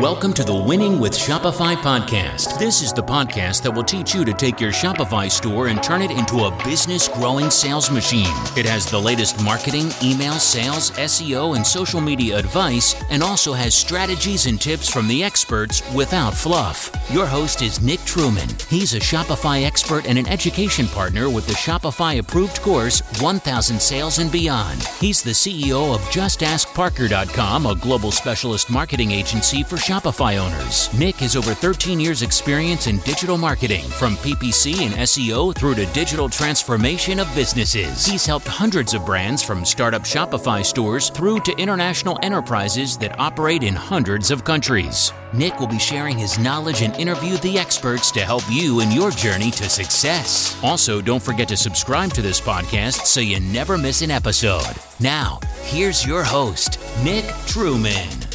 Welcome to the Winning with Shopify podcast. This is the podcast that will teach you to take your Shopify store and turn it into a business growing sales machine. It has the latest marketing, email, sales, SEO, and social media advice, and also has strategies and tips from the experts without fluff. Your host is Nick Truman. He's a Shopify expert and an education partner with the Shopify approved course 1000 Sales and Beyond. He's the CEO of JustAskParker.com, a global specialist marketing agency for Shopify owners. Nick has over 13 years' experience in digital marketing, from PPC and SEO through to digital transformation of businesses. He's helped hundreds of brands from startup Shopify stores through to international enterprises that operate in hundreds of countries. Nick will be sharing his knowledge and interview the experts to help you in your journey to success. Also, don't forget to subscribe to this podcast so you never miss an episode. Now, here's your host, Nick Truman.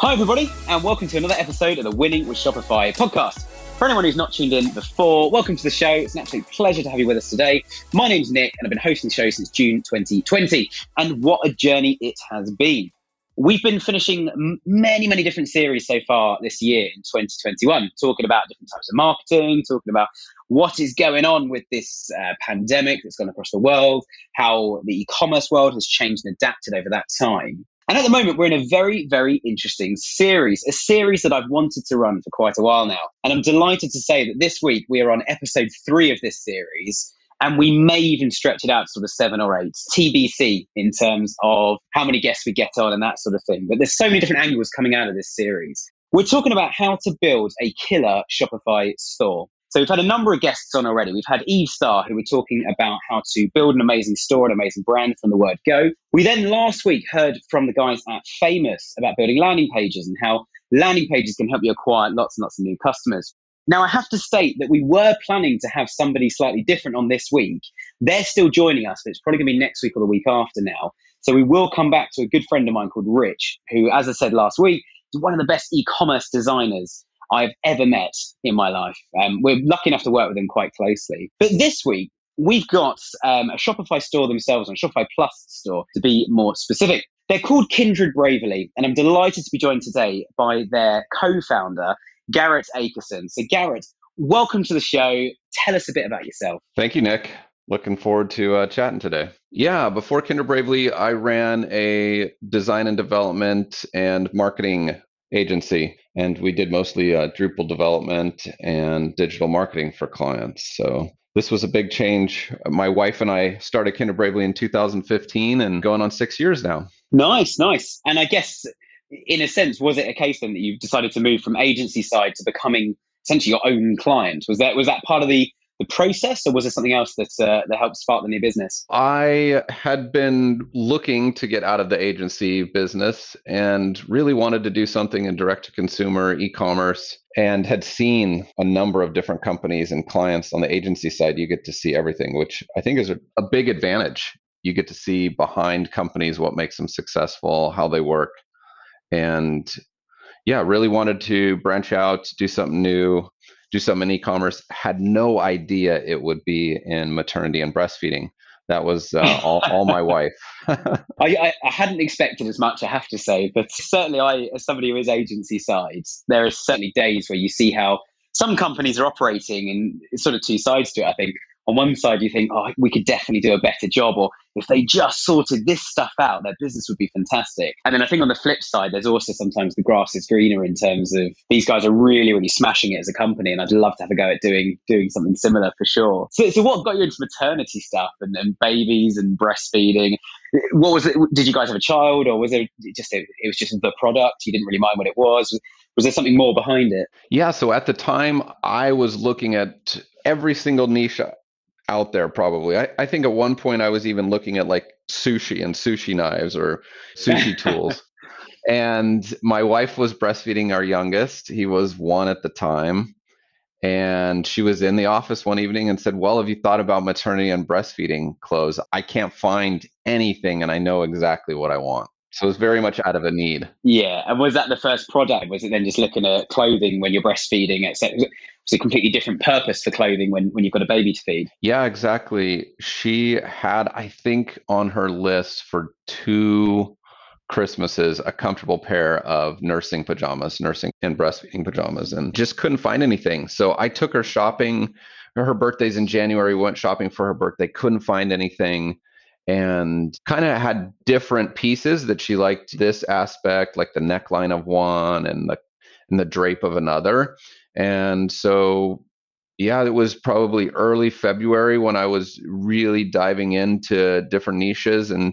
Hi, everybody, and welcome to another episode of the Winning with Shopify podcast. For anyone who's not tuned in before, welcome to the show. It's an absolute pleasure to have you with us today. My name's Nick, and I've been hosting the show since June 2020. And what a journey it has been. We've been finishing many, many different series so far this year in 2021, talking about different types of marketing, talking about what is going on with this uh, pandemic that's gone across the world, how the e commerce world has changed and adapted over that time. And at the moment, we're in a very, very interesting series, a series that I've wanted to run for quite a while now. And I'm delighted to say that this week we are on episode three of this series. And we may even stretch it out to sort of seven or eight TBC in terms of how many guests we get on and that sort of thing. But there's so many different angles coming out of this series. We're talking about how to build a killer Shopify store. So we've had a number of guests on already. We've had Eve Star, who were talking about how to build an amazing store, an amazing brand from the word go. We then last week heard from the guys at Famous about building landing pages and how landing pages can help you acquire lots and lots of new customers. Now, I have to state that we were planning to have somebody slightly different on this week. They're still joining us, but it's probably going to be next week or the week after now. So we will come back to a good friend of mine called Rich, who, as I said last week, is one of the best e commerce designers I've ever met in my life. Um, we're lucky enough to work with them quite closely. But this week, we've got um, a Shopify store themselves, a Shopify Plus store to be more specific. They're called Kindred Bravely, and I'm delighted to be joined today by their co founder, Garrett Akerson. So, Garrett, welcome to the show. Tell us a bit about yourself. Thank you, Nick. Looking forward to uh, chatting today. Yeah, before Kindred Bravely, I ran a design and development and marketing agency, and we did mostly uh, Drupal development and digital marketing for clients. So this was a big change. My wife and I started Kindred Bravely in 2015 and going on six years now. Nice, nice. And I guess, in a sense, was it a case then that you decided to move from agency side to becoming essentially your own client? Was that was that part of the the process, or was there something else that uh, that helped spark the new business? I had been looking to get out of the agency business and really wanted to do something in direct to consumer e-commerce and had seen a number of different companies and clients on the agency side. You get to see everything, which I think is a, a big advantage. You get to see behind companies what makes them successful, how they work, and yeah, really wanted to branch out, do something new do something in e-commerce had no idea it would be in maternity and breastfeeding. That was uh, all, all, my wife. I, I, hadn't expected as much i have to say but certainly i as somebody who is agency side there are certainly days where you see how some companies are operating and sort of two sides to it i think. On one side you think, oh, we could definitely do a better job, or if they just sorted this stuff out, their business would be fantastic. And then I think on the flip side, there's also sometimes the grass is greener in terms of these guys are really, really smashing it as a company, and I'd love to have a go at doing doing something similar for sure. So, so what got you into maternity stuff and, and babies and breastfeeding? What was it? Did you guys have a child, or was it just it, it was just the product? You didn't really mind what it was. Was there something more behind it? Yeah. So at the time, I was looking at every single niche out there probably. I, I think at one point I was even looking at like sushi and sushi knives or sushi tools. And my wife was breastfeeding our youngest. He was one at the time. And she was in the office one evening and said, Well, have you thought about maternity and breastfeeding clothes? I can't find anything and I know exactly what I want. So it's very much out of a need. Yeah. And was that the first product? Was it then just looking at clothing when you're breastfeeding, etc.? Was it a completely different purpose for clothing when, when you've got a baby to feed? Yeah, exactly. She had, I think, on her list for two Christmases a comfortable pair of nursing pajamas, nursing and breastfeeding pajamas, and just couldn't find anything. So I took her shopping. Her birthday's in January. We went shopping for her birthday. Couldn't find anything and kind of had different pieces that she liked this aspect like the neckline of one and the and the drape of another and so yeah it was probably early february when i was really diving into different niches and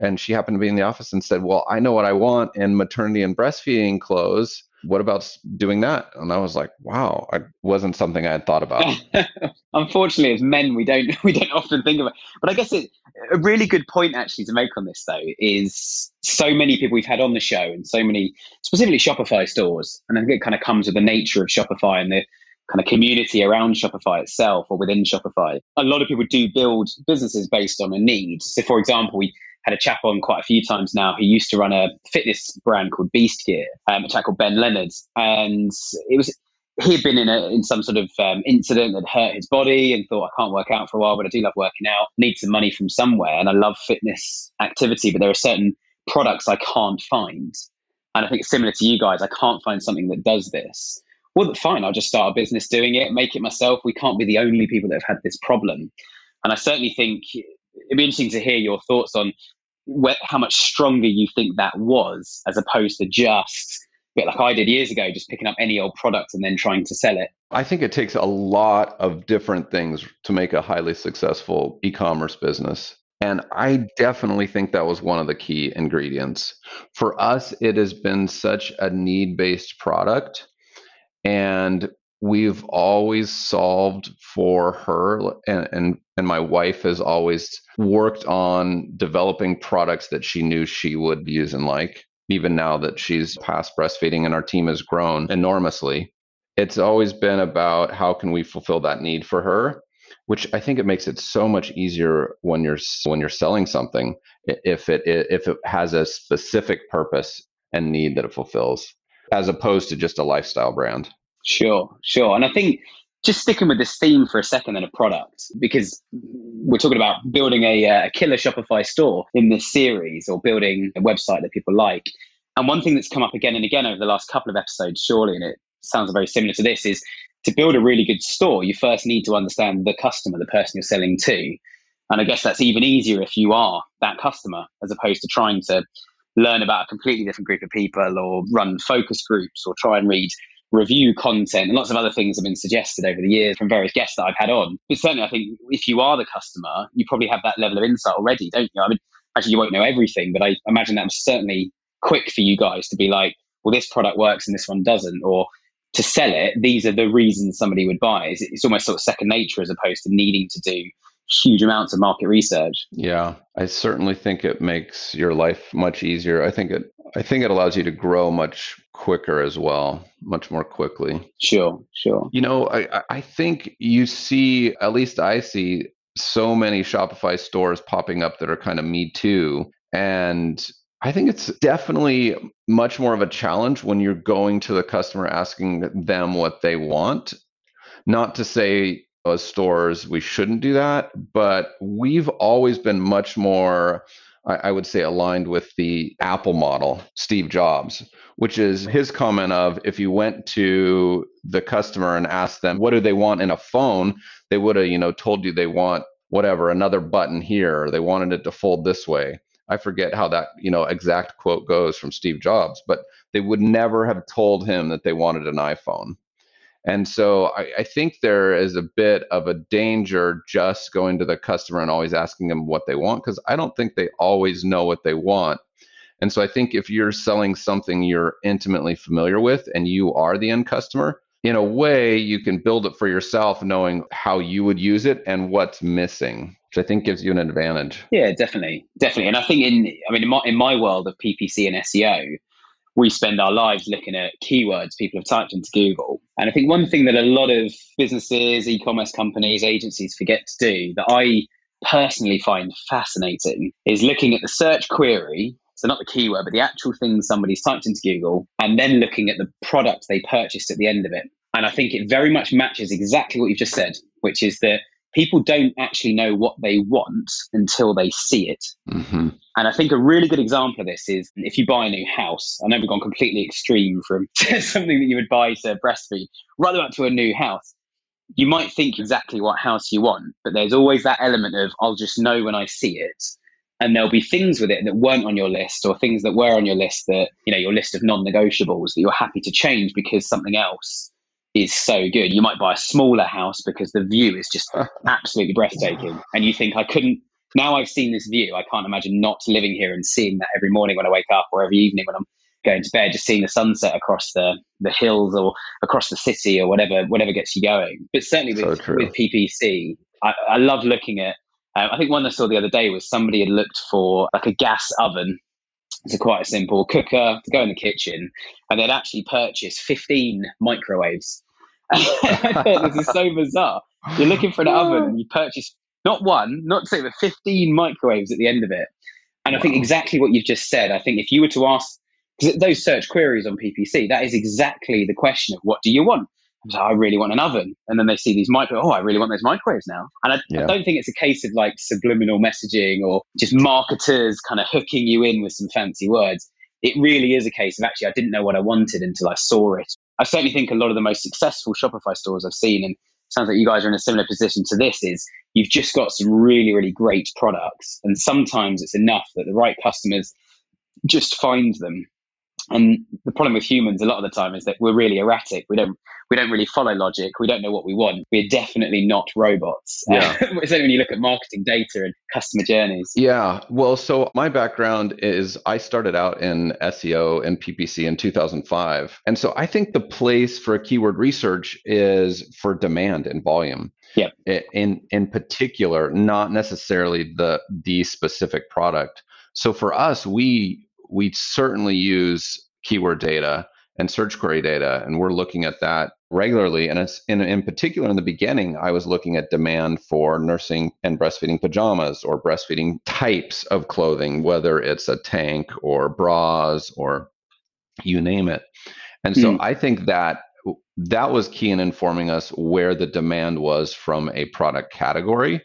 and she happened to be in the office and said well i know what i want in maternity and breastfeeding clothes what about doing that? And I was like, wow, I wasn't something I had thought about. Unfortunately, as men, we don't we don't often think of it. But I guess it, a really good point actually to make on this though is so many people we've had on the show and so many specifically Shopify stores, and I think it kind of comes with the nature of Shopify and the kind of community around Shopify itself or within Shopify. A lot of people do build businesses based on a need. So, for example, we had a chap on quite a few times now who used to run a fitness brand called Beast Gear, um, a chap called Ben Leonard, and it was he had been in a in some sort of um, incident that hurt his body and thought I can't work out for a while, but I do love working out. Need some money from somewhere, and I love fitness activity, but there are certain products I can't find, and I think similar to you guys, I can't find something that does this. Well, fine, I'll just start a business doing it, make it myself. We can't be the only people that have had this problem, and I certainly think it'd be interesting to hear your thoughts on where, how much stronger you think that was as opposed to just bit like I did years ago, just picking up any old product and then trying to sell it. I think it takes a lot of different things to make a highly successful e commerce business. And I definitely think that was one of the key ingredients. For us, it has been such a need based product. And we've always solved for her and, and and my wife has always worked on developing products that she knew she would use and like even now that she's past breastfeeding and our team has grown enormously it's always been about how can we fulfill that need for her which i think it makes it so much easier when you're when you're selling something if it if it has a specific purpose and need that it fulfills as opposed to just a lifestyle brand Sure, sure. And I think just sticking with this theme for a second and a product, because we're talking about building a, uh, a killer Shopify store in this series or building a website that people like. And one thing that's come up again and again over the last couple of episodes, surely, and it sounds very similar to this, is to build a really good store, you first need to understand the customer, the person you're selling to. And I guess that's even easier if you are that customer, as opposed to trying to learn about a completely different group of people or run focus groups or try and read review content and lots of other things have been suggested over the years from various guests that I've had on. But certainly, I think if you are the customer, you probably have that level of insight already, don't you? I mean, actually, you won't know everything, but I imagine that was certainly quick for you guys to be like, well, this product works and this one doesn't, or to sell it, these are the reasons somebody would buy. It's, it's almost sort of second nature as opposed to needing to do huge amounts of market research. Yeah, I certainly think it makes your life much easier. I think it I think it allows you to grow much quicker as well, much more quickly. Sure, sure. You know, I, I think you see, at least I see, so many Shopify stores popping up that are kind of me too. And I think it's definitely much more of a challenge when you're going to the customer asking them what they want. Not to say as stores we shouldn't do that, but we've always been much more I, I would say, aligned with the Apple model, Steve Jobs, which is mm-hmm. his comment of if you went to the customer and asked them what do they want in a phone, they would have, you know, told you they want whatever, another button here, or they wanted it to fold this way. I forget how that, you know, exact quote goes from Steve Jobs, but they would never have told him that they wanted an iPhone. And so I, I, think there is a bit of a danger just going to the customer and always asking them what they want because I don't think they always know what they want. And so I think if you're selling something you're intimately familiar with and you are the end customer, in a way you can build it for yourself knowing how you would use it and what's missing which i think gives you an advantage. Yeah definitely. Definitely. And i think in i mean in my, in my world of ppc and seo we spend our lives looking at keywords people have typed into Google. And I think one thing that a lot of businesses, e commerce companies, agencies forget to do that I personally find fascinating is looking at the search query. So, not the keyword, but the actual thing somebody's typed into Google, and then looking at the product they purchased at the end of it. And I think it very much matches exactly what you've just said, which is that people don't actually know what they want until they see it. Mm-hmm. And I think a really good example of this is if you buy a new house. I know we've gone completely extreme from something that you would buy to breastfeed, right up to a new house. You might think exactly what house you want, but there's always that element of I'll just know when I see it. And there'll be things with it that weren't on your list, or things that were on your list that, you know, your list of non negotiables that you're happy to change because something else is so good. You might buy a smaller house because the view is just absolutely breathtaking. And you think, I couldn't, now I've seen this view, I can't imagine not living here and seeing that every morning when I wake up or every evening when I'm going to bed, just seeing the sunset across the, the hills or across the city or whatever, whatever gets you going. But certainly with, So with PPC, I, I love looking at, um, I think one I saw the other day was somebody had looked for like a gas oven it's a quite a simple cooker to go in the kitchen, and they'd actually purchased 15 microwaves. I thought this is so bizarre. You're looking for an oven, and you purchase not one, not two, but 15 microwaves at the end of it. And I think exactly what you've just said. I think if you were to ask, because those search queries on PPC, that is exactly the question of what do you want? So I really want an oven. And then they see these micro, oh, I really want those microwaves now. And I, Yeah. I don't think it's a case of like subliminal messaging or just marketers kind of hooking you in with some fancy words. It really is a case of actually, I didn't know what I wanted until I saw it. I certainly think a lot of the most successful Shopify stores I've seen, and sounds like you guys are in a similar position to this, is you've just got some really, really great products. And sometimes it's enough that the right customers just find them. And the problem with humans a lot of the time is that we're really erratic. We don't we don't really follow logic. We don't know what we want. We're definitely not robots. Yeah. Certainly when you look at marketing data and customer journeys. Yeah. Well, so my background is I started out in SEO and PPC in 2005. And so I think the place for keyword research is for demand and volume. Yeah. In in particular, not necessarily the the specific product. So for us, we we certainly use keyword data and search query data, and we're looking at that regularly. And it's in, in particular, in the beginning, I was looking at demand for nursing and breastfeeding pajamas or breastfeeding types of clothing, whether it's a tank or bras or you name it. And so Mm. I think that that was key in informing us where the demand was from a product category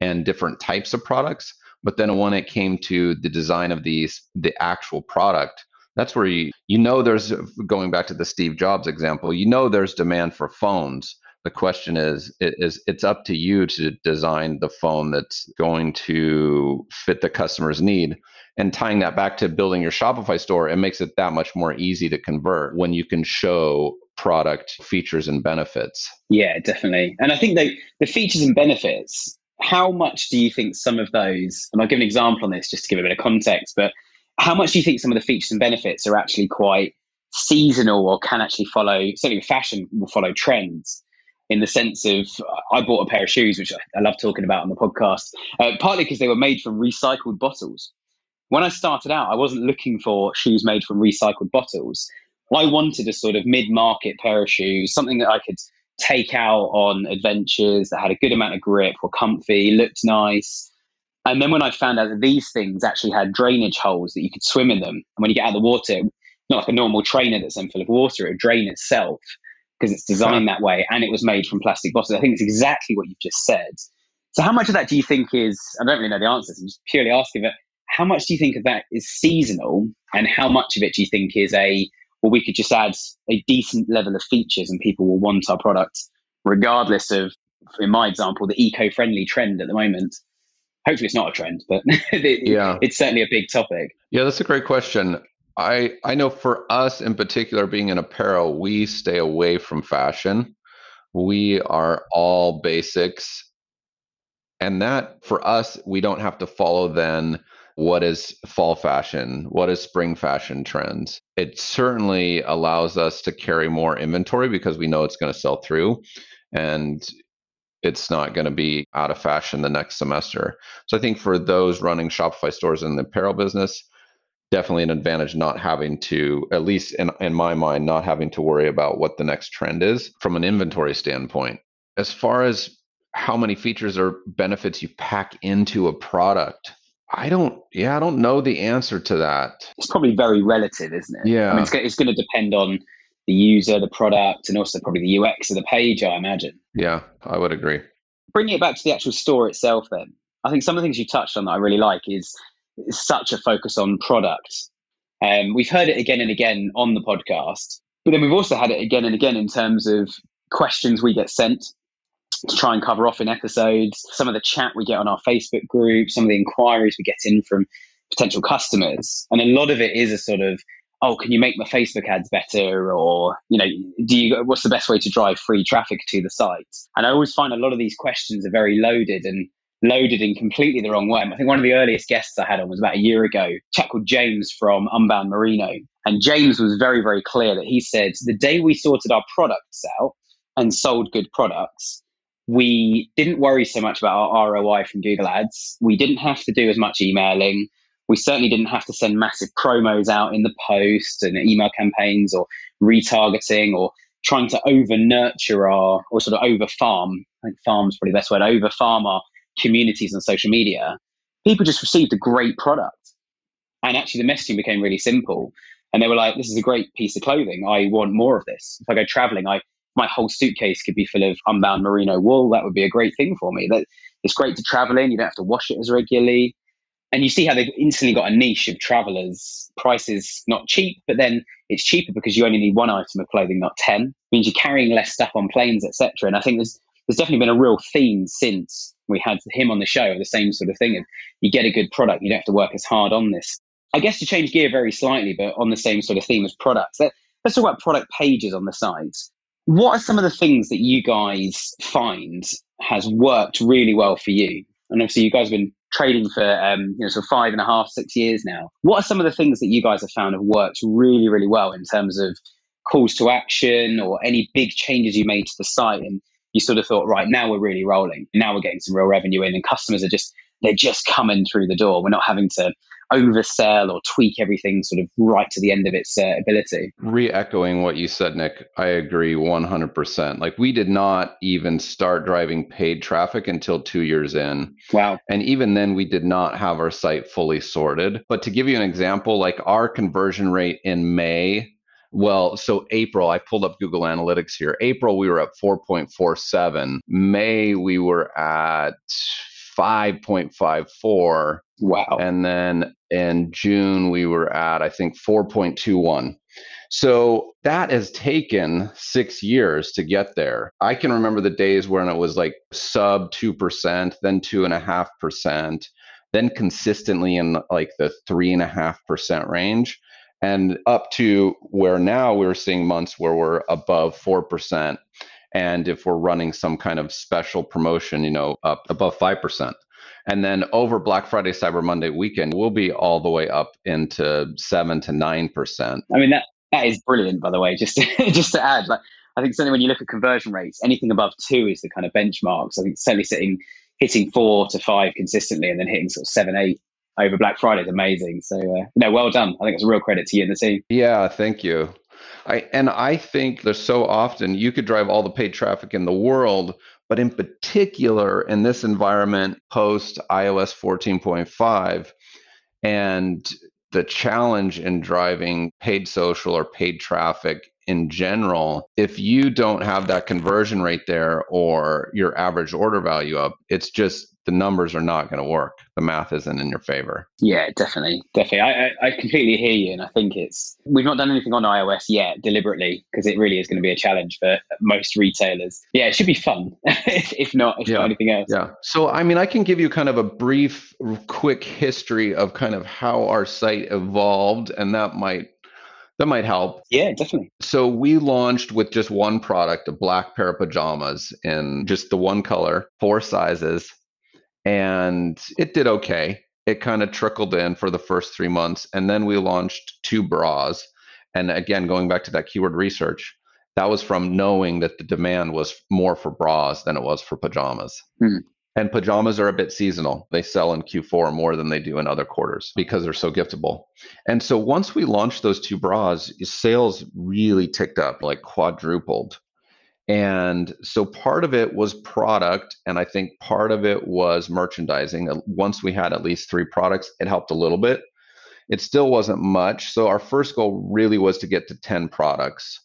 and different types of products. But then when it came to the design of these, the actual product, that's where you you know there's going back to the Steve Jobs example, you know there's demand for phones. The question is it is it's up to you to design the phone that's going to fit the customer's need. And tying that back to building your Shopify store, it makes it that much more easy to convert when you can show product features and benefits. Yeah, definitely. And I think the, the features and benefits, how much do you think some of those, and I'll give an example on this just to give a bit of context, but how much do you think some of the features and benefits are actually quite seasonal or can actually follow, certainly fashion, will follow trends? In the sense of, I bought a pair of shoes, which I, love talking about on the podcast, uh, partly because they were made from recycled bottles. When I started out, I wasn't looking for shoes made from recycled bottles. I wanted a sort of mid market pair of shoes, something that I could take out on adventures that had a good amount of grip, were comfy, looked nice. And then when I found out that these things actually had drainage holes that you could swim in them, and when you get out of the water, not like a normal trainer that's then full of water, it would drain itself because it's designed that way and it was made from plastic bottles. I think it's exactly what you've just said. So, how much of that do you think is, I don't really know the answers, I'm just purely asking, but how much do you think of that is seasonal and how much of it do you think is a, well, we could just add a decent level of features and people will want our product regardless of, in my example, the eco friendly trend at the moment? Hopefully, it's not a trend, but it, Yeah. it's certainly a big topic. Yeah, that's a great question. I I know for us in particular, being in apparel, we stay away from fashion. We are all basics. And that for us, we don't have to follow then what is fall fashion, what is spring fashion trends. It certainly allows us to carry more inventory because we know it's going to sell through and it's not going to be out of fashion the next semester. So I think for those running Shopify stores in the apparel business, definitely an advantage not having to at least in, in my mind not having to worry about what the next trend is from an inventory standpoint as far as how many features or benefits you pack into a product i don't yeah i don't know the answer to that It's probably very relative, isn't it? Yeah. I mean, it's, it's going to depend on the user, the product, and also probably the UX of the page, I imagine. yeah i would agree bringing it back to the actual store itself, then I think some of the things you touched on that I really like is, is such a focus on product. Um, we've heard it again and again on the podcast, but then we've also had it again and again in terms of questions we get sent to try and cover off in episodes, some of the chat we get on our Facebook group, some of the inquiries we get in from potential customers. And a lot of it is a sort of, oh, can you make my Facebook ads better? Or, you know, do you, what's the best way to drive free traffic to the site? And I always find a lot of these questions are very loaded and loaded in completely the wrong way. I think one of the earliest guests I had on was about a year ago, a chap called James from Unbound Merino. And James was very, very clear that he said the day we sorted our products out and sold good products, we didn't worry so much about our ROI from Google Ads. We didn't have to do as much emailing. We certainly didn't have to send massive promos out in the post and email campaigns or retargeting or trying to over nurture our or sort of over farm. I think farm's probably the best word, over farm our communities on social media. People just received a great product. And actually the messaging became really simple. And they were like, this is a great piece of clothing. I want more of this. If I go traveling, I my whole suitcase could be full of unbound merino wool. That would be a great thing for me. That it's great to travel in. You don't have to wash it as regularly. And you see how they've instantly got a niche of travelers. Prices not cheap, but then it's cheaper because you only need one item of clothing, not ten. It means you're carrying less stuff on planes, etc. And I think there's there's definitely been a real theme since we had him on the show. Of the same sort of thing of you get a good product, you don't have to work as hard on this. I guess to change gear very slightly, but on the same sort of theme as products. Let's talk about product pages on the sites. What are some of the things that you guys find has worked really well for you? And obviously, you guys have been trading for um, you know sort five and a half, six years now. What are some of the things that you guys have found have worked really, really well in terms of calls to action or any big changes you made to the site and you sort of thought, right, now we're really rolling. Now we're getting some real revenue in and customers are just they're just coming through the door. We're not having to oversell or tweak everything sort of right to the end of its uh, ability. Re echoing what you said, Nick, I agree 100%. Like, we did not even start driving paid traffic until two years in. Wow. And even then, we did not have our site fully sorted. But to give you an example, like our conversion rate in May well, so April, I pulled up Google Analytics here. April, we were at 4.47. May, we were at 5.54. Wow. And then in June, we were at, I think, 4.21. So that has taken six years to get there. I can remember the days when it was like sub 2%, then 2.5%, then consistently in like the 3.5% range, and up to where now we're seeing months where we're above 4%. And if we're running some kind of special promotion, you know, up above 5%. And then over Black Friday, Cyber Monday weekend, we'll be all the way up into seven to nine percent. I mean, that that is brilliant, by the way. Just to, just to add, like I think certainly when you look at conversion rates, anything above two is the kind of benchmark. So I think certainly sitting hitting four to five consistently, and then hitting sort of seven, eight over Black Friday is amazing. So uh, no, well done. I think it's a real credit to you and the team. Yeah, thank you. I and I think there's so often you could drive all the paid traffic in the world, but in particular, in this environment post iOS 14.5, and the challenge in driving paid social or paid traffic in general, if you don't have that conversion rate there or your average order value up, it's just the numbers are not going to work. The math isn't in your favor. Yeah, definitely, definitely. I, I, I completely hear you, and I think it's we've not done anything on iOS yet deliberately because it really is going to be a challenge for most retailers. Yeah, it should be fun if, not if yeah. not anything else. Yeah. So I mean, I can give you kind of a brief, quick history of kind of how our site evolved, and that might that might help. Yeah, definitely. So we launched with just one product, a black pair of pajamas in just the one color, four sizes and it did okay. It kind of trickled in for the first three months. And then we launched two bras. And again, going back to that keyword research, that was from knowing that the demand was more for bras than it was for pajamas. Hmm. And pajamas are a bit seasonal. They sell in Q4 more than they do in other quarters because they're so giftable. And so once we launched those two bras, sales really ticked up, like quadrupled. And so part of it was product, and I think part of it was merchandising. Once we had at least three products, it helped a little bit. It still wasn't much. So our first goal really was to get to 10 products.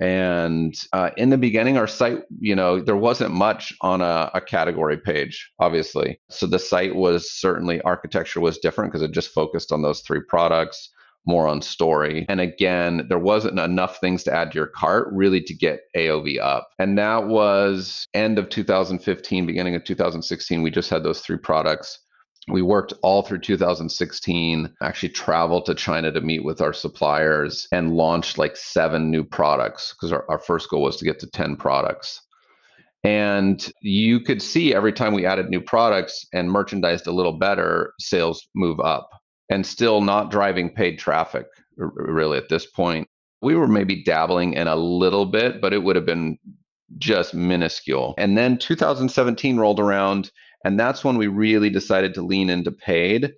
And uh, in the beginning, our site, you know, there wasn't much on a, a, category page, obviously. So the site was certainly architecture was different because it just focused on those three products, more on story. And again, there wasn't enough things to add to your cart really to get AOV up. And that was end of 2015, beginning of 2016. We just had those three products we worked all through 2016 actually traveled to china to meet with our suppliers and launched like seven new products because our, our first goal was to get to 10 products and you could see every time we added new products and merchandised a little better sales move up and still not driving paid traffic really at this point we were maybe dabbling in a little bit but it would have been just minuscule and then 2017 rolled around and that's when we really decided to lean into paid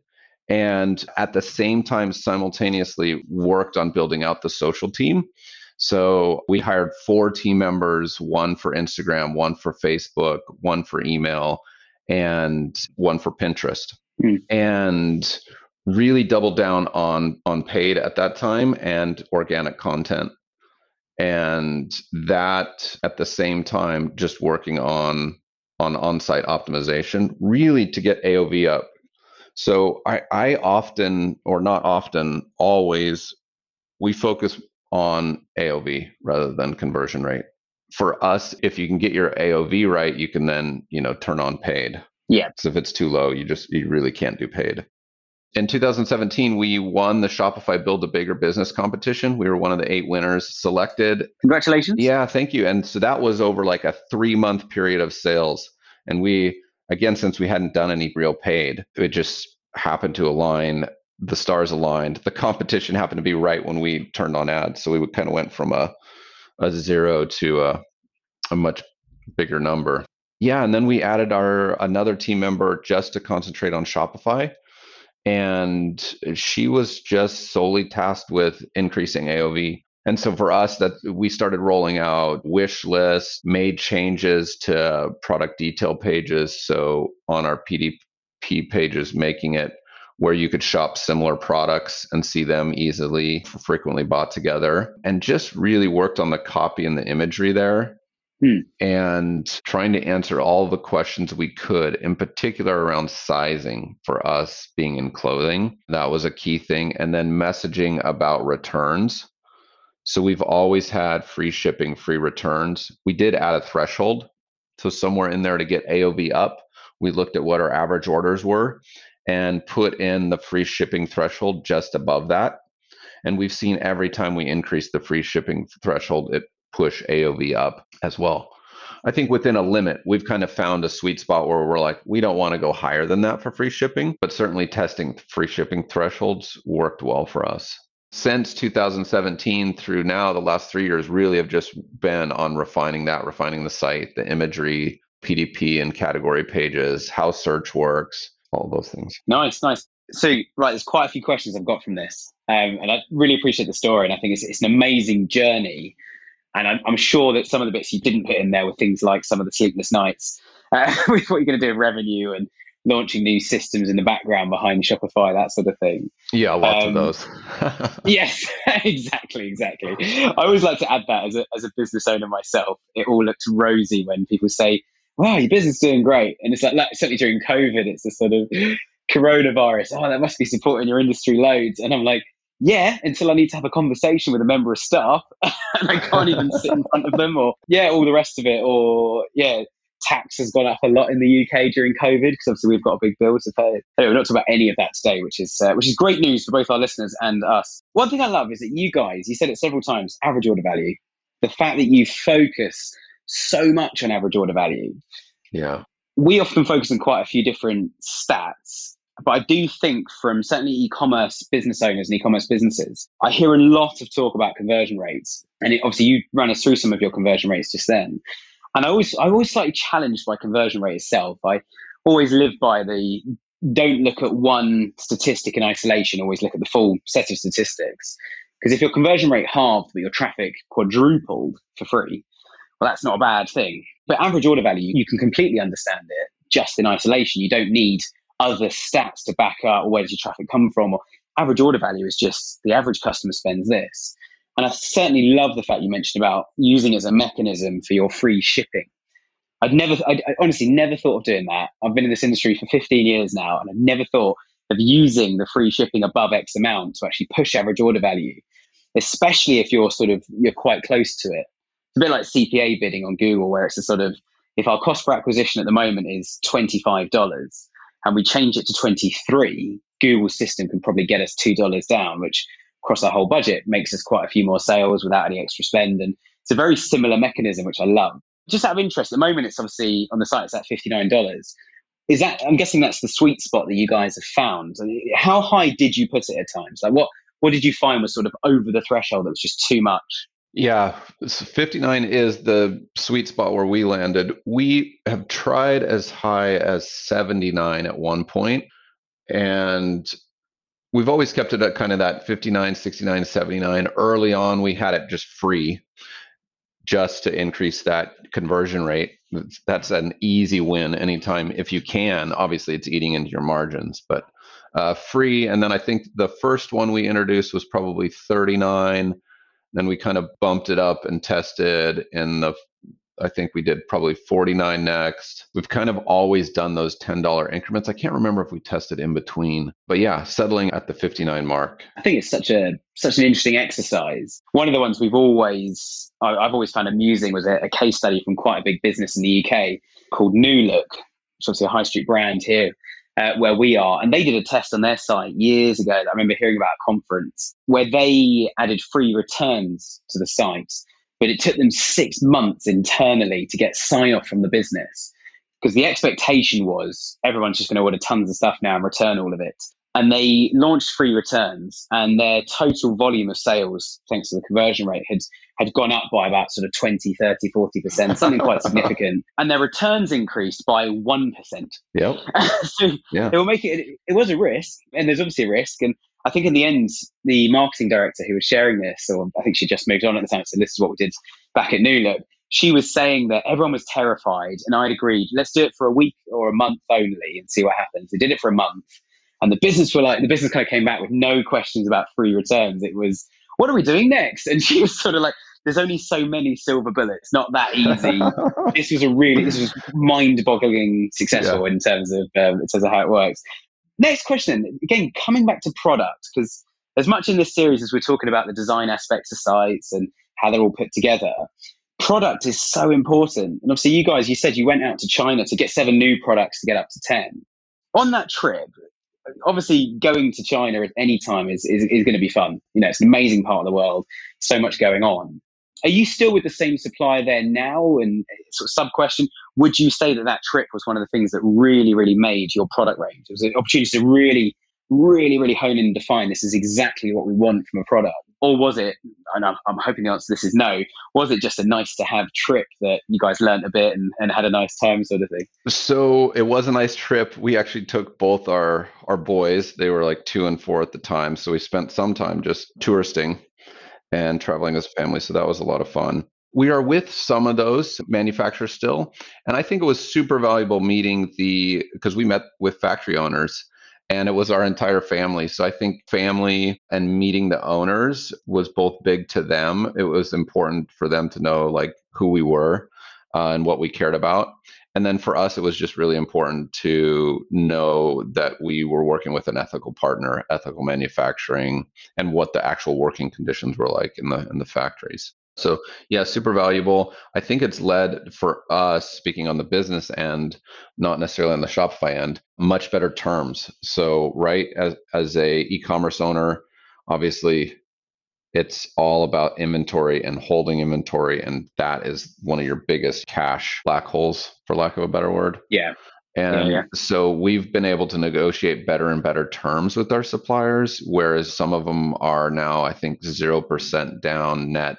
and at the same time simultaneously worked on building out the social team. So we hired four team members, one for Instagram, one for Facebook, one for email, and one for Pinterest. Mm. And really doubled down on on paid at that time and organic content. And that at the same time just working on on on-site optimization really to get AOV up. So I, I often, or not often, always, we focus on AOV rather than conversion rate. For us, if you can get your AOV right, you can then, you know, turn on paid. Yeah. So if it's too low, you just you really can't do paid. In 2017, we won the Shopify Build a Bigger Business competition. We were one of the eight winners selected. Congratulations. Yeah, thank you. And so that was over like a three month period of sales. And we, again, since we hadn't done any real paid, it just happened to align. The stars aligned. The competition happened to be right when we turned on ads. So we kind of went from a, a zero to a, a much bigger number. Yeah, and then we added our another team member just to concentrate on Shopify and she was just solely tasked with increasing AOV. And so for us that we started rolling out wish lists, made changes to product detail pages. So on our PDP pages, making it where you could shop similar products and see them easily frequently bought together and just really worked on the copy and the imagery there Hmm. and trying to answer all the questions we could, in particular around sizing for us being in clothing. That was a key thing. And then messaging about returns. So we've always had free shipping, free returns. We did add a threshold. So somewhere in there to get AOV up, we looked at what our average orders were and put in the free shipping threshold just above that. And we've seen every time we increase the free shipping threshold, it push AOV up as well. I think within a limit, we've kind of found a sweet spot where we're like, we don't want to go higher than that for free shipping, but certainly testing free shipping thresholds worked well for us. Since 2017 through now, the last three years really have just been on refining that, refining the site, the imagery, PDP and category pages, how search works, all those things. Nice, nice. So, right, there's quite a few questions I've got from this. Um, and I really appreciate the story. And I think it's, it's an amazing journey and I'm, I'm, sure that some of the bits you didn't put in there were things like some of the sleepless nights uh, with what you're going to do with revenue and launching new systems in the background behind Shopify, that sort of thing. Yeah, lots um, of those. yes, exactly, exactly. I always like to add that as a, as a business owner myself. It all looks rosy when people say, wow, your business is doing great. And it's like, like certainly during COVID, it's a sort of coronavirus. Oh, that must be supporting your industry loads. And I'm like, yeah, until I need to have a conversation with a member of staff and I can't even sit in front of them or, yeah, all the rest of it. Or, yeah, tax has gone up a lot in the UK during COVID because obviously we've got a big bill to pay. Anyway, we're not talking about any of that today, which is, uh, which is great news for both our listeners and us. One thing I love is that you guys, you said it several times, average order value, the fact that you focus so much on average order value. Yeah. We often focus on quite a few different stats but I do think from certainly e-commerce business owners and e-commerce businesses, I hear a lot of talk about conversion rates. And it, obviously you ran us through some of your conversion rates just then. And I always, I'm always slightly challenged by conversion rate itself. I always live by the don't look at one statistic in isolation, always look at the full set of statistics. Because if your conversion rate halved, but your traffic quadrupled for free, well, that's not a bad thing. But average order value, you can completely understand it just in isolation. You don't need other stats to back up where does your traffic come from or average order value is just the average customer spends this And I certainly love the fact you mentioned about using it as a mechanism for your free shipping. I'd never, I honestly never thought of doing that. I've been in this industry for 15 years now, and I've never thought of using the free shipping above X amount to actually push average order value, especially if you're sort of you're quite close to it. It's a bit like CPA bidding on Google, where it's a sort of if our cost per acquisition at the moment is $25 and we change it to 23, Google's system can probably get us $2 down, which across our whole budget makes us quite a few more sales without any extra spend. And it's a very similar mechanism, which I love. Just out of interest, at the moment, it's obviously on the site, it's at $59. Is that, I'm guessing that's the sweet spot that you guys have found. How high did you put it at times? Like what, what did you find was sort of over the threshold that was just too much? Yeah, 59 is the sweet spot where we landed. We have tried as high as 79 at one point, and we've always kept it at kind of that 59, 69, 79. Early on, we had it just free just to increase that conversion rate. That's an easy win anytime if you can. Obviously, it's eating into your margins, but uh, free. And then I think the first one we introduced was probably 39 then we kind of bumped it up and tested in the I think we did probably 49 next. We've kind of always done those $10 increments. I can't remember if we tested in between, but yeah, settling at the 59 mark. I think it's such a such an interesting exercise. One of the ones we've always I've always found amusing was a, a case study from quite a big business in the UK called New Look, is obviously a high street brand here uh, where we are. And they did a test on their site years ago. I remember hearing about a conference where they added free returns to the site, but it took them six months internally to get sign off from the business because the expectation was everyone's just going to order tons of stuff now and return all of it and they launched free returns and their total volume of sales thanks to the conversion rate had had gone up by about sort of 20 30 40% something quite significant. And their returns increased by 1% yep. So yeah. it will make it it was a risk and there's obviously a risk and i think in the end the marketing director who was sharing this or i think she just moved on at the time so this is what we did back at new look she was saying that everyone was terrified and i'd agreed let's do it for a week or a month only and see what happens. We did it for a month and the business were like, the business kind of came back with no questions about free returns. It was, what are we doing next? And she was sort of like, there's only so many silver bullets, not that easy. this was a really, this was mind-boggling successful yeah. in terms of um, in terms of how it works. Next question, again, coming back to product, because as much in this series as we're talking about the design aspects of sites and how they're all put together, product is so important. And obviously, you guys, you said you went out to China to get seven new products to get up to 10. On that trip, obviously going to China at any time is, is, is going to be fun. You know, it's an amazing part of the world, so much going on. Are you still with the same supplier there now? And eh, sort of sub question, would you say that that trip was one of the things that really, really made your product range? It was an opportunity to really, really, really hone in and define this is exactly what we want from a product. Or was it and I'm, I'm, hoping the answer to this is no was it just a nice to have trip that you guys learned a bit and, and had a nice time sort of thing? So it was a nice trip. We actually took both our our boys. They were like two and four at the time. So we spent some time just touristing and traveling as a family. So that was a lot of fun. We are with some of those manufacturers still. And i think it was super valuable meeting the because we met with factory owners and it was our entire family. So I think family and meeting the owners was both big to them. It was important for them to know like who we were uh, and what we cared about. And then for us, it was just really important to know that we were working with an ethical partner, ethical manufacturing, and what the actual working conditions were like in the in the factories. So yeah, super valuable. I think it's led for us, speaking on the business end, not necessarily on the Shopify end, much better terms. So right as as a e-commerce owner, obviously it's all about inventory and holding inventory. And that is one of your biggest cash black holes, for lack of a better word. Yeah. And yeah, yeah. so we've been able to negotiate better and better terms with our suppliers, whereas some of them are now, I think, 0% down net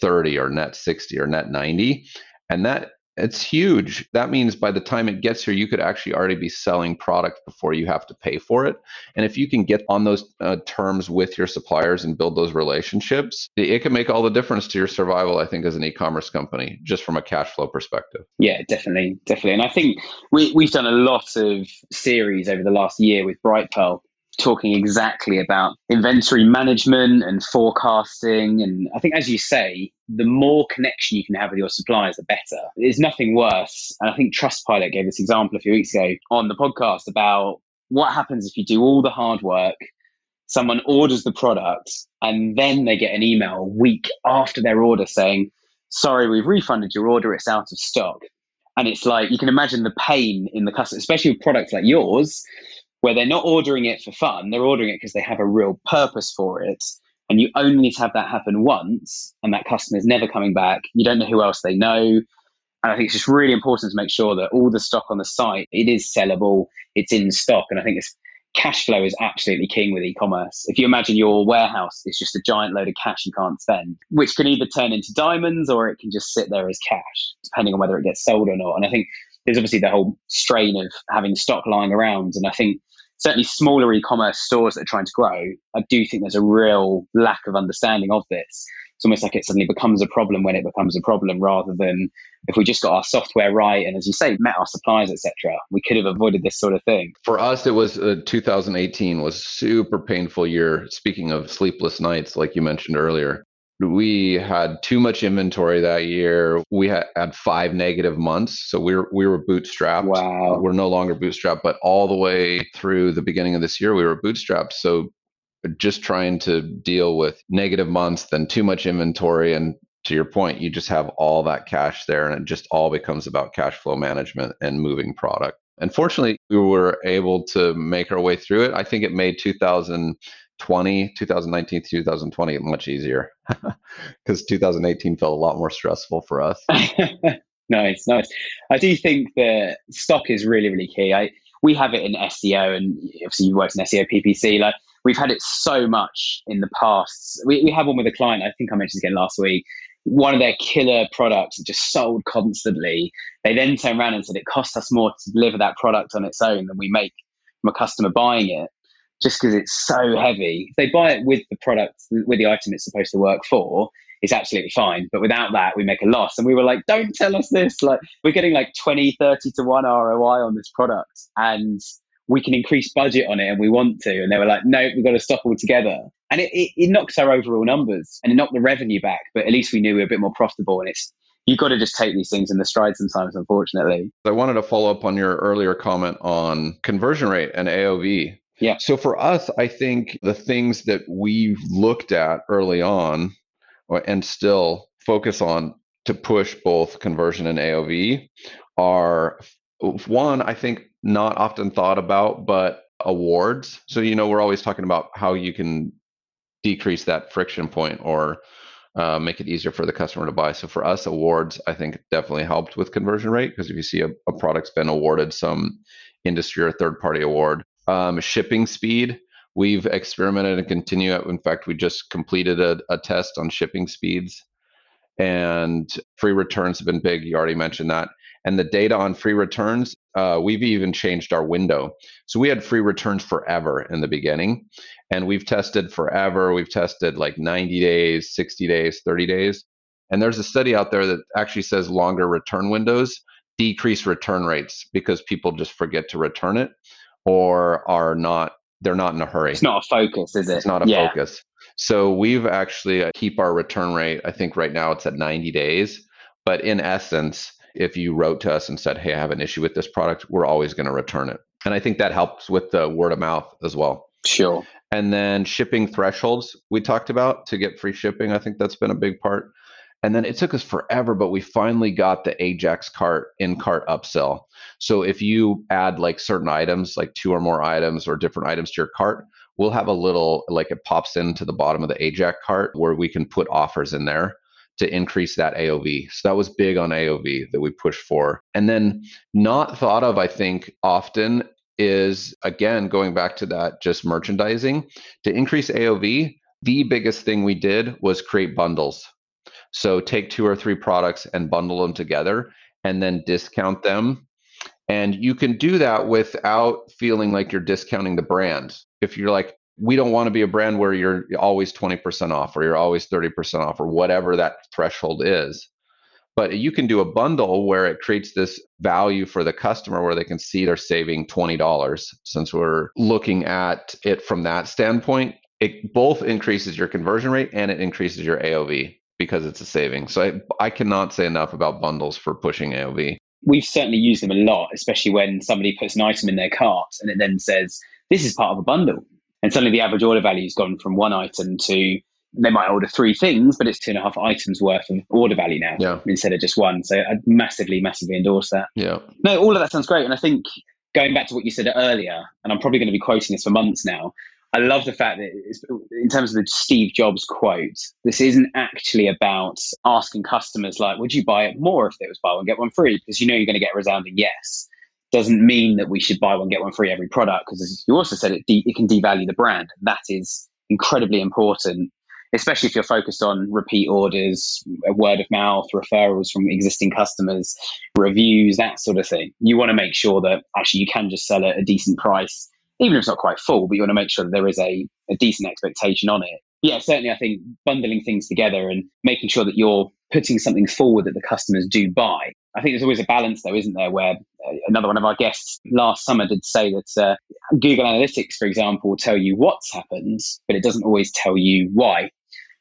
30 or net 60 or net 90 and that it's huge. That means by the time it gets here you could actually already be selling product before you have to pay for it. And if you can get on those uh, terms with your suppliers and build those relationships it can make all the difference to your survival i think as an e-commerce company just from a cash flow perspective. Yeah definitely definitely. And i think we, we've done a lot of series over the last year with brightpearl talking exactly about inventory management and forecasting. And I think, as you say, the more connection you can have with your suppliers, the better. There's nothing worse. And I think Trustpilot gave this example a few weeks ago on the podcast about what happens if you do all the hard work, someone orders the product, and then they get an email a week after their order saying, Sorry, we've refunded your order, it's out of stock. And it's like you can imagine the pain in the customer, especially with products like yours, where they're not ordering it for fun, they're ordering it because they have a real purpose for it. And you only need to have that happen once, and that customer is never coming back. You don't know who else they know. And I think it's just really important to make sure that all the stock on the site, it is sellable, it's in stock. And I think it's cash flow is absolutely king with e-commerce. If you imagine your warehouse is just a giant load of cash you can't spend, which can either turn into diamonds or it can just sit there as cash, depending on whether it gets sold or not. And I think there's obviously the whole strain of having stock lying around. And I think certainly smaller e-commerce stores that are trying to grow, I do think there's a real lack of understanding of this. It's almost like it suddenly becomes a problem when it becomes a problem, rather than if we just got our software right and, as you say, met our suppliers, etc. We could have avoided this sort of thing. For us, it was uh, 2018 was super painful year. Speaking of sleepless nights, like you mentioned earlier, we had too much inventory that year. We had, had five negative months, so we were we were bootstrapped. Wow, we're no longer bootstrapped, but all the way through the beginning of this year, we were bootstrapped. So just trying to deal with negative months, then too much inventory, and to your point, you just have all that cash there, and it just all becomes about cash flow management and moving product. And fortunately, we were able to make our way through it. I think it made 2000 20 2019 to 2020 much easier. Because 2018 felt a lot more stressful for us. Nice nice. I do think that stock is really really key. I we have it in seo and obviously you worked in seo ppc like we've had it so much in the past. We, we have one with a client i think i mentioned again last week. One of their killer products just sold constantly. They then turned around and said it cost us more to deliver that product on its own than we make from a customer buying it just because it's so heavy. If they buy it with the product, with the item it's supposed to work for, it's absolutely fine. But without that, we make a loss. And we were like, don't tell us this. Like, we're getting like 20, 30 to 1 ROI on this product. And we can increase budget on it and we want to. And they were like, no, we've got to stop altogether. And it, it, it knocks our overall numbers and it knocked the revenue back. But at least we knew we were a bit more profitable. And it's, you've got to just take these things in the stride sometimes, unfortunately. I wanted to follow up on your earlier comment on conversion rate and AOV. Yeah. So for us, I think the things that we've looked at early on and still focus on to push both conversion and AOV are one, I think not often thought about, but awards. So, you know, we're always talking about how you can decrease that friction point or uh, make it easier for the customer to buy. So for us, awards, I think definitely helped with conversion rate because if you see a, a product's been awarded some industry or third party award, um, shipping speed, we've experimented and continue. In fact, we just completed a, a test on shipping speeds, and free returns have been big. You already mentioned that. And the data on free returns, uh, we've even changed our window. So we had free returns forever in the beginning, and we've tested forever. We've tested like 90 days, 60 days, 30 days. And there's a study out there that actually says longer return windows decrease return rates because people just forget to return it or are not they're not in a hurry. It's not a focus, is it? It's not a yeah. focus. So we've actually uh, keep our return rate. I think right now it's at 90 days, but in essence, if you wrote to us and said, "Hey, I have an issue with this product," we're always going to return it. And I think that helps with the word of mouth as well. Sure. And then shipping thresholds we talked about to get free shipping. I think that's been a big part. And then it took us forever, but we finally got the Ajax cart in cart upsell. So if you add like certain items, like two or more items or different items to your cart, we'll have a little like it pops into the bottom of the Ajax cart where we can put offers in there to increase that AOV. So that was big on AOV that we pushed for. And then not thought of, I think, often is again going back to that just merchandising to increase AOV. The biggest thing we did was create bundles so take two or three products and bundle them together and then discount them. And you can do that without feeling like you're discounting the brand. If you're like, we don't want to be a brand where you're always 20% off or you're always 30% off or whatever that threshold is. But you can do a bundle where it creates this value for the customer where they can see they're saving $20. Since we're looking at it from that standpoint, it both increases your conversion rate and it increases your AOV because it's a saving. So I, I cannot say enough about bundles for pushing AOV. We've certainly used them a lot, especially when somebody puts an item in their cart and it then says, this is part of a bundle. And suddenly the average order value has gone from one item to they might order three things, but it's two and a half items worth of order value now yeah. instead of just one. So I massively, massively endorse that. Yeah. No, all of that sounds great. And I think going back to what you said earlier, and I'm probably going to be quoting this for months now. I love the fact that in terms of the Steve Jobs quote, this isn't actually about asking customers like, would you buy it more if it was buy one get one free? Because you know you're going to get a resounding yes. Doesn't mean that we should buy one get one free every product because you also said, it, de- it can devalue the brand. That is incredibly important especially if you're focused on repeat orders, uh, word of mouth, referrals from existing customers, reviews, that sort of thing. You want to make sure that actually you can just sell at a decent price, even if it's not quite full, but you want to make sure that there is a, a decent expectation on it. Yeah, certainly I think bundling things together and making sure that you're putting something forward that the customers do buy. I think there's always a balance, though, isn't there? Where uh, another one of our guests last summer did say that uh, Google Analytics, for example, will tell you what's happened, but it doesn't always tell you why.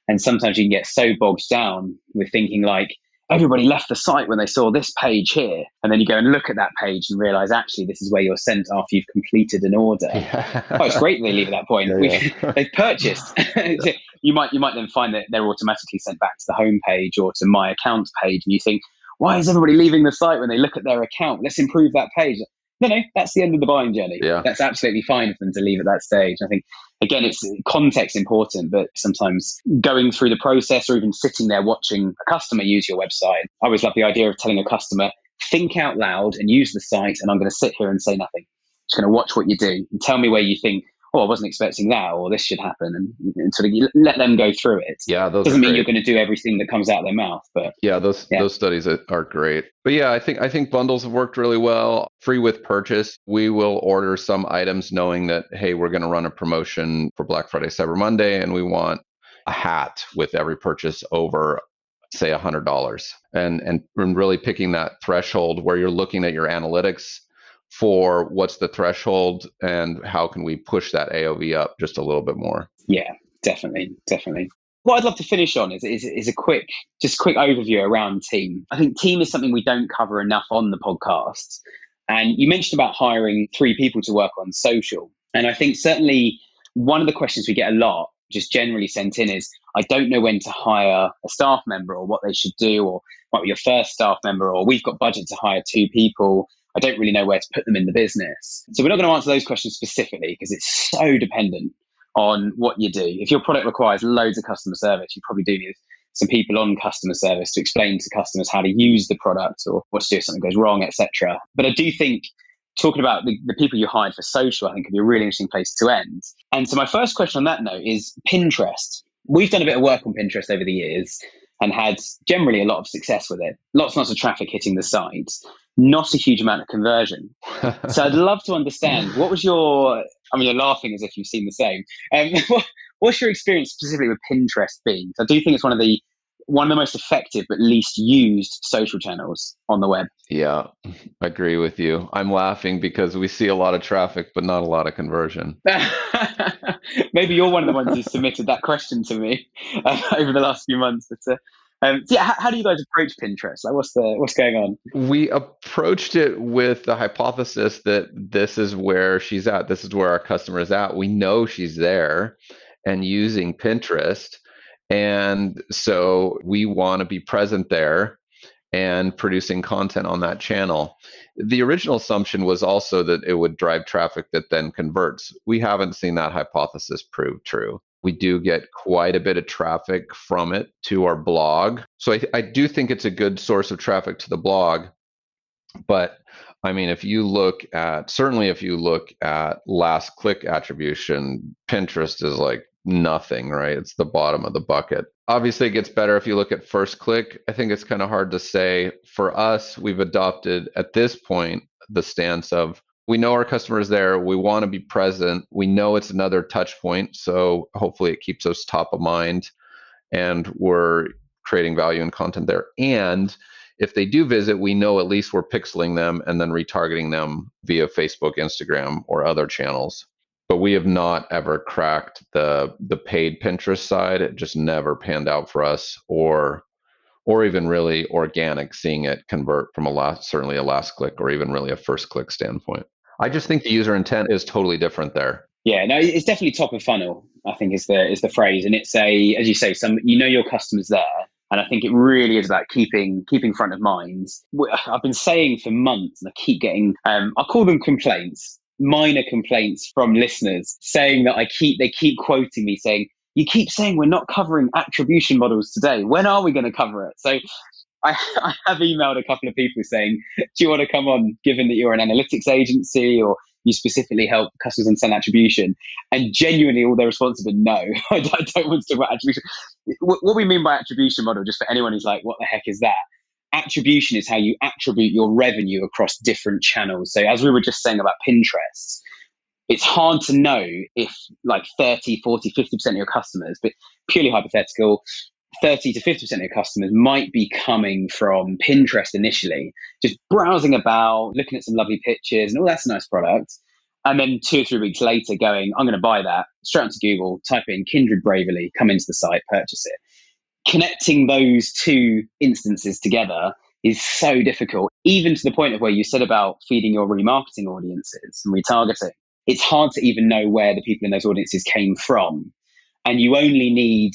And sometimes you can get so bogged down with thinking like, everybody left the site when they saw this page here. And then you go and look at that page and realize actually this is where you're sent after you've completed an order. Yeah. oh, it's great they leave at that point. Yeah, yeah. they've purchased. you might you might then find that they're automatically sent back to the home page or to my account page and you think, why is everybody leaving the site when they look at their account? Let's improve that page. No, no, that's the end of the buying journey. Yeah. That's absolutely fine for them to leave at that stage. I think again, it's context important, but sometimes going through the process or even sitting there watching a customer use your website. I always love the idea of telling a customer, think out loud and use the site, and I'm going to sit here and say nothing. Just going to watch what you do and tell me where you think oh, I wasn't expecting that, or this should happen, and, and sort of let them go through it. Yeah, those doesn't mean you're going to do everything that comes out of their mouth, but yeah, those yeah. those studies are great. But yeah, I think I think bundles have worked really well. Free with purchase, we will order some items knowing that hey, we're going to run a promotion for Black Friday, Cyber Monday, and we want a hat with every purchase over say $100 and and really picking that threshold where you're looking at your analytics for what's the threshold and how can we push that AOV up just a little bit more. Yeah, definitely, definitely. What I'd love to finish on is, is, is a quick, just quick overview around team. I think team is something we don't cover enough on the podcast. And you mentioned about hiring three people to work on social. And I think certainly one of the questions we get a lot, just generally sent in, is I don't know when to hire a staff member or what they should do, or might be your first staff member, or we've got budget to hire two people. I don't really know where to put them in the business. So we're not going to answer those questions specifically because it's so dependent on what you do. If your product requires loads of customer service, you probably do need some people on customer service to explain to customers how to use the product or what to do if something goes wrong, etc. But I do think talking about the, the people you hired for social, I think could be a really interesting place to end. And so my first question on that note is Pinterest. We've done a bit of work on Pinterest over the years and had generally a lot of success with it. Lots and lots of traffic hitting the site not a huge amount of conversion. so I'd love to understand what was your, I mean, you're laughing as if you've seen the same. Um, what's your experience specifically with Pinterest been? I do think it's one of the one of the most effective but least used social channels on the web. Yeah, I agree with you. I'm laughing because we see a lot of traffic but not a lot of conversion. Maybe you're one of the ones who submitted that question to me uh, over the last few months. But uh, um, yeah, how, how, do you guys approach Pinterest? Like, what's the what's going on? We approached it with the hypothesis that this is where she's at. This is where our customer is at. We know she's there and using Pinterest, and so we want to be present there and producing content on that channel. The original assumption was also that it would drive traffic that then converts. We haven't seen that hypothesis prove true we do get quite a bit of traffic from it to our blog. So I, I do think it's a good source of traffic to the blog. But I mean, if you look at certainly if you look at last click attribution, Pinterest is like nothing, right? It's the bottom of the bucket. Obviously, it gets better if you look at first click. I think it's kind of hard to say. For us, we've adopted at this point the stance of we know our customers there. We want to be present. We know it's another touch point. So hopefully it keeps us top of mind and we're creating value and content there. And if they do visit, we know at least we're pixeling them and then retargeting them via Facebook, Instagram, or other channels. But we have not ever cracked the the paid Pinterest side. It just never panned out for us, or or even really organic, seeing it convert from a last certainly a last click or even really a first click standpoint. I just think the user intent is totally different there. Yeah, no, it's definitely top of funnel. I think is the is the phrase, and it's a as you say, some you know your customers there, and I think it really is about keeping keeping front of mind. I've been saying for months, and I keep getting um, I call them complaints, minor complaints from listeners saying that I keep they keep quoting me saying you keep saying we're not covering attribution models today. When are we going to cover it? So I, I, have emailed a couple of people saying, do you want to come on, given that you're an analytics agency or you specifically help customers understand attribution? And genuinely, all their responses have been no, I don't want to talk about attribution. What we mean by attribution model, just for anyone who's like, what the heck is that? Attribution is how you attribute your revenue across different channels. So, as we were just saying about Pinterest, it's hard to know if like 30, 40, 50% of your customers, but purely hypothetical, 30 to 50% of your customers might be coming from Pinterest initially, just browsing about, looking at some lovely pictures, and oh, that's a nice product. And then two or three weeks later, going, I'm going to buy that, straight onto Google, type in Kindred Bravely, come into the site, purchase it. Connecting those two instances together is so difficult, even to the point of where you said about feeding your remarketing audiences and retargeting. It's hard to even know where the people in those audiences came from. And you only need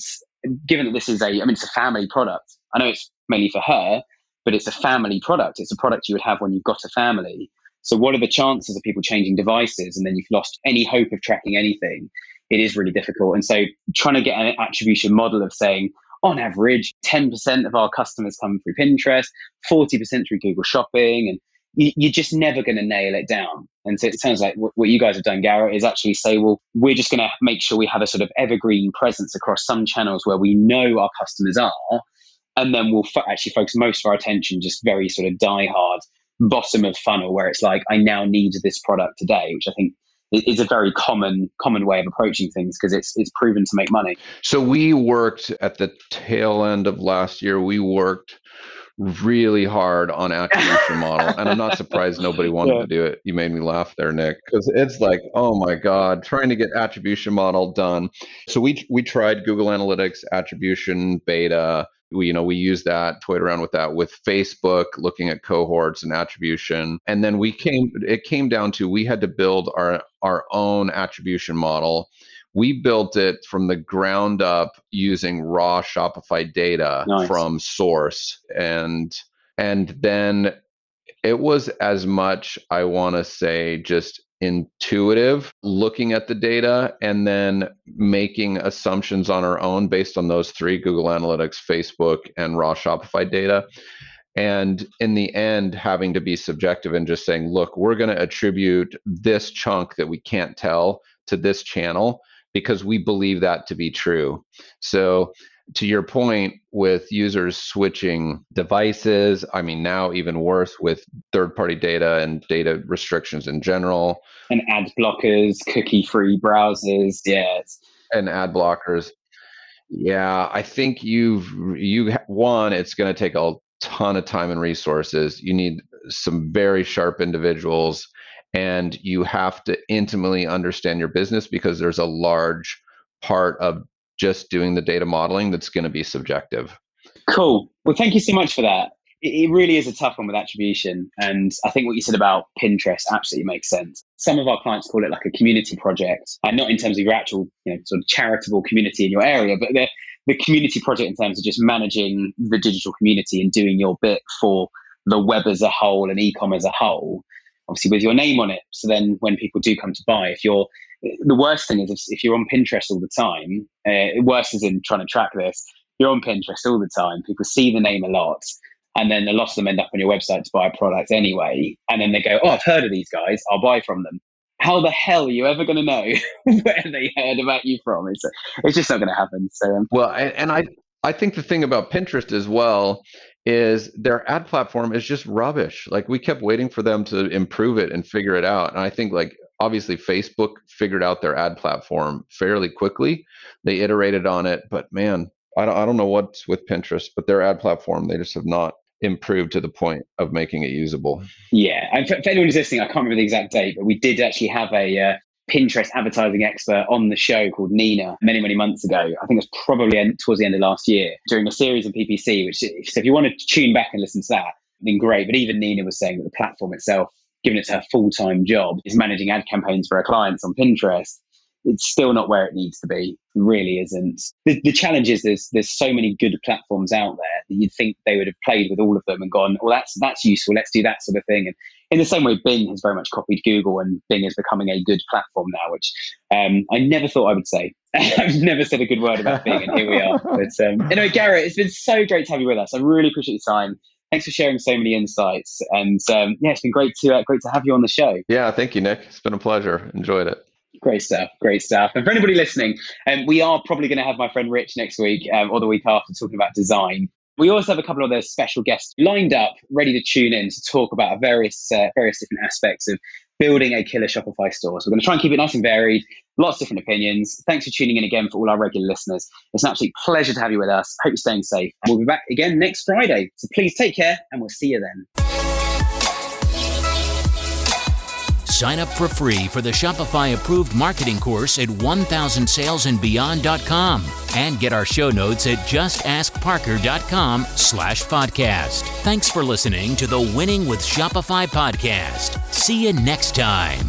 given that this is a, I mean, it's a family product. I know it's mainly for her, but it's a family product. It's a product you would have when you've got a family. So, what are the chances of people changing devices and then you've lost any hope of tracking anything? It is really difficult. And so, trying to get an attribution model of saying, on average, 10% of our customers come through Pinterest, 40% through Google Shopping, and you, are just never going to nail it down. And so it sounds like what, you guys have done, Garrett, is actually say, well, we're just going to make sure we have a sort of evergreen presence across some channels where we know our customers are. And then we'll actually focus most of our attention just very sort of die hard bottom of funnel where it's like, I now need this product today, which I think is a very common common way of approaching things because it's it's proven to make money. So we worked at the tail end of last year. We worked really hard on attribution model and i'm not surprised nobody wanted yeah. to do it. You made me laugh there nick. Because it's like oh my god trying to get attribution model done. So we we tried google analytics attribution beta. We you know we use that toyed around with that with facebook looking at cohorts and attribution. And then we came it came down to we had to build our our own attribution model we built it from the ground up using raw Shopify data nice. from source and and then it was as much I want to say just intuitive looking at the data and then making assumptions on our own based on those three Google Analytics, Facebook and raw Shopify data and in the end having to be subjective and just saying look we're going to attribute this chunk that we can't tell to this channel because we believe that to be true. So, to your point, with users switching devices, I mean, now even worse with third party data and data restrictions in general. And ad blockers, cookie free browsers. Yes. And ad blockers. Yeah, I think you've, you, one, it's going to take a ton of time and resources. You need some very sharp individuals and you have to intimately understand your business because there's a large part of just doing the data modeling that's going to be subjective. Cool. Well, thank you so much for that. It, really is a tough one with attribution. And I think what you said about Pinterest absolutely makes sense. Some of our clients call it like a community project, and not in terms of your actual, you know, sort of charitable community in your area, but the, the community project in terms of just managing the digital community and doing your bit for the web as a whole and e-com as a whole obviously with your name on it. So then when people do come to buy, if you're the worst thing is if, if you're on Pinterest all the time, uh, worse is in trying to track this, you're on Pinterest all the time. People see the name a lot. And then a lot of them end up on your website to buy a product anyway. And then they go, Oh, I've heard of these guys. I'll buy from them. How the hell are you ever going to know where they heard about you from? It's, it's just not going to happen. So, um, well, and I, I think the thing about Pinterest as well is their ad platform is just rubbish. Like we kept waiting for them to improve it and figure it out. And I think like obviously Facebook figured out their ad platform fairly quickly. They iterated on it, but man, I don't I don't know what's with Pinterest, but their ad platform they just have not improved to the point of making it usable. Yeah, and for, for anyone who's listening, I can't remember the exact date, but we did actually have a uh, Pinterest advertising expert on the show called Nina many, many months ago. I think it was probably end, towards the end of last year during a series of PPC, which, so if you want to tune back and listen to that, then great. But even Nina was saying that the platform itself, given it's her full time job, is managing ad campaigns for her clients on Pinterest it's still not where it needs to be. It really isn't. The, the challenge is there's there's so many good platforms out there that you'd think they would have played with all of them and gone, well, that's that's useful. Let's do that sort of thing. And in the same way, Bing has very much copied Google, and Bing is becoming a good platform now, which um, I never thought I would say. I've never said a good word about Bing, and here we are. But um, anyway, Garrett, it's been so great to have you with us. I really appreciate your time thanks for sharing so many insights. And um, yeah, it's been great to uh, great to have you on the show. Yeah, thank you, Nick. It's been a pleasure. Enjoyed it. Great stuff. Great stuff. And for anybody listening, um, we are probably going to have my friend Rich next week um, or the week after talking about design. We also have a couple of other special guests lined up, ready to tune in to talk about various uh, various different aspects of building a killer Shopify store. So we're going to try and keep it nice and varied, lots of different opinions. Thanks for tuning in again for all our regular listeners. It's an absolute pleasure to have you with us. Hope you're staying safe. We'll be back again next Friday. So please take care and we'll see you then. Sign up for free for the Shopify approved marketing course at 1000salesandbeyond.com and get our show notes at justaskparker.com slash podcast. Thanks for listening to the Winning with Shopify podcast. See you next time.